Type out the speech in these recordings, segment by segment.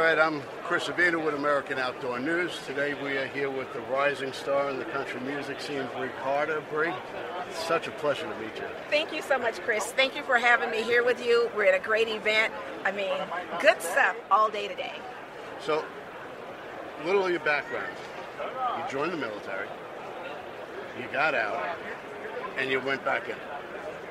Right, I'm Chris Avina with American Outdoor News. Today we are here with the rising star in the country music scene, Brei Carter. Brei, it's such a pleasure to meet you. Thank you so much, Chris. Thank you for having me here with you. We're at a great event. I mean, good stuff all day today. So, a little of your background. You joined the military, you got out, and you went back in.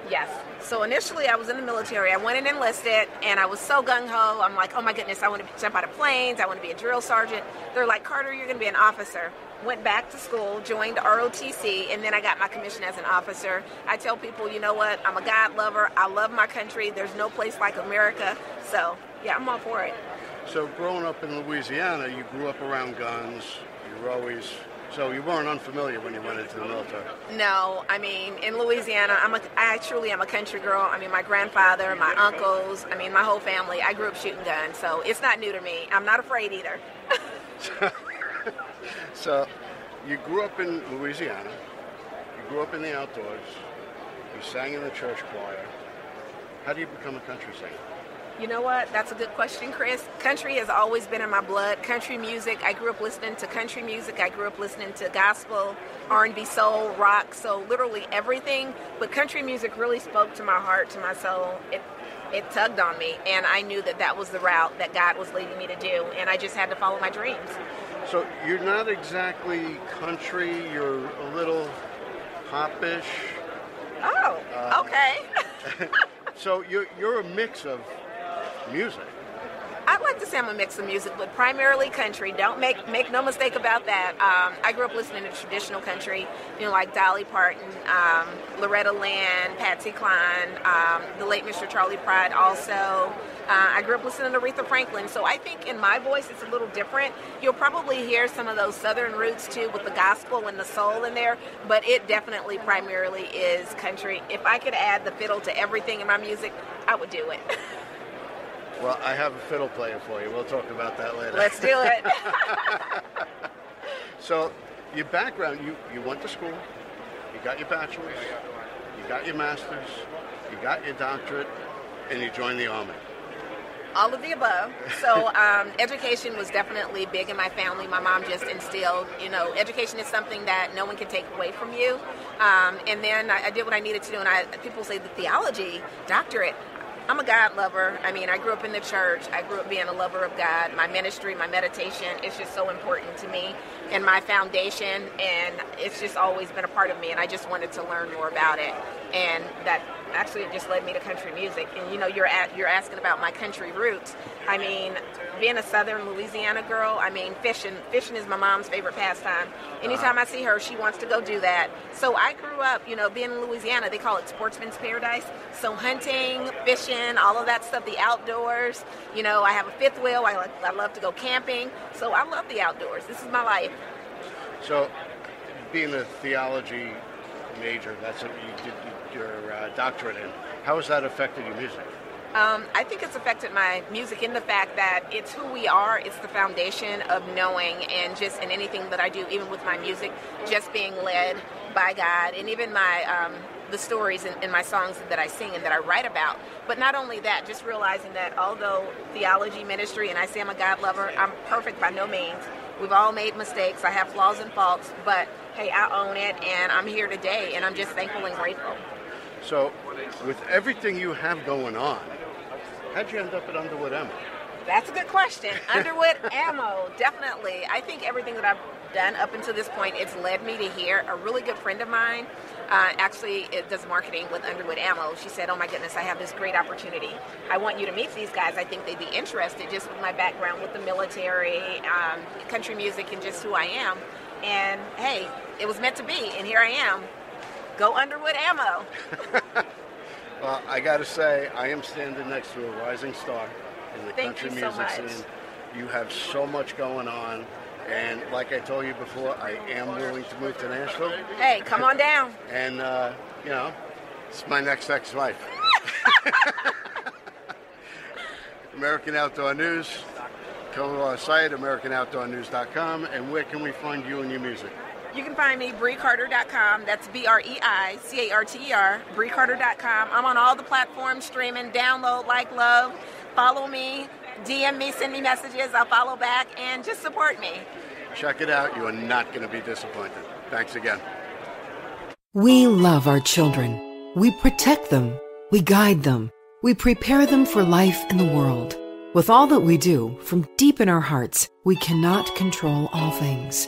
Yes. So initially, I was in the military. I went and enlisted, and I was so gung ho. I'm like, oh my goodness, I want to jump out of planes. I want to be a drill sergeant. They're like, Carter, you're going to be an officer. Went back to school, joined ROTC, and then I got my commission as an officer. I tell people, you know what? I'm a God lover. I love my country. There's no place like America. So yeah, I'm all for it. So, growing up in Louisiana, you grew up around guns. You were always so you weren't unfamiliar when you went into the military. No, I mean in Louisiana, I'm a, I truly am a country girl. I mean my grandfather, my uncles, I mean my whole family. I grew up shooting guns, so it's not new to me. I'm not afraid either. so, you grew up in Louisiana. You grew up in the outdoors. You sang in the church choir. How do you become a country singer? You know what? That's a good question, Chris. Country has always been in my blood. Country music. I grew up listening to country music. I grew up listening to gospel, R&B, soul, rock. So literally everything. But country music really spoke to my heart, to my soul. It it tugged on me, and I knew that that was the route that God was leading me to do, and I just had to follow my dreams. So you're not exactly country. You're a little popish. Oh, uh, okay. so you're you're a mix of music. I'd like to say I'm a mix of music, but primarily country. Don't make make no mistake about that. Um, I grew up listening to traditional country, you know, like Dolly Parton, um, Loretta Lynn, Patsy Cline, um, the late Mr. Charley Pride. Also, uh, I grew up listening to Aretha Franklin. So I think in my voice it's a little different. You'll probably hear some of those southern roots too, with the gospel and the soul in there. But it definitely primarily is country. If I could add the fiddle to everything in my music, I would do it. Well, I have a fiddle player for you. We'll talk about that later. Let's do it. so, your background, you, you went to school, you got your bachelor's, you got your master's, you got your doctorate, and you joined the Army. All of the above. So, um, education was definitely big in my family. My mom just instilled, you know, education is something that no one can take away from you. Um, and then I, I, did what I needed to do. And I, people say the theology doctorate. I'm a God lover. I mean, I grew up in the church. I grew up being a lover of God. My ministry, my meditation is just so important to me and my foundation. And it's just always been a part of me. And I just wanted to learn more about it. And that actually it just led me to country music. And you know, you're at, you're asking about my country roots. I mean, being a Southern Louisiana girl, I mean, fishing fishing is my mom's favorite pastime. Anytime uh-huh. I see her, she wants to go do that. So I grew up, you know, being in Louisiana, they call it sportsman's paradise. So hunting, fishing, all of that stuff, the outdoors. You know, I have a fifth wheel. I like, I love to go camping. So I love the outdoors. This is my life. So, being a theology major, that's what you did your uh, doctorate in. How has that affected your music? Um, I think it's affected my music in the fact that it's who we are. It's the foundation of knowing, and just in anything that I do, even with my music, just being led by God, and even my um, the stories in, in, my songs that I sing and that I write about. But not only that, just realizing that although theology, ministry, and I say I'm a God lover, I'm perfect by no means. We've all made mistakes. I have flaws and faults, but hey, I own it, and I'm here today, and I'm just thankful and grateful. So, with everything you have going on, How'd you end up at Underwood Ammo? That's a good question. Underwood Ammo, definitely. I think everything that I've done up until this point, it's led me to here. A really good friend of mine uh, actually does marketing with Underwood Ammo. She said, "Oh my goodness, I have this great opportunity. I want you to meet these guys. I think they'd be interested, just with my background with the military, um, country music, and just who I am." And hey, it was meant to be, and here I am. Go Underwood Ammo. Well, I got to say, I am standing next to a rising star in the Thank country music so scene. You have so much going on. And like I told you before, I am willing to move to Nashville. Hey, come on down. and, uh, you know, it's my next ex wife. American Outdoor News. Come to our site, AmericanOutdoorNews.com. And where can we find you and your music? You can find me, BreiCarter.com. That's B R E I C A R T E R, BreiCarter.com. I'm on all the platforms streaming. Download, like, love, follow me, DM me, send me messages. I'll follow back, and just support me. Check it out. You are not going to be disappointed. Thanks again. We love our children. We protect them. We guide them. We prepare them for life in the world. With all that we do, from deep in our hearts, we cannot control all things.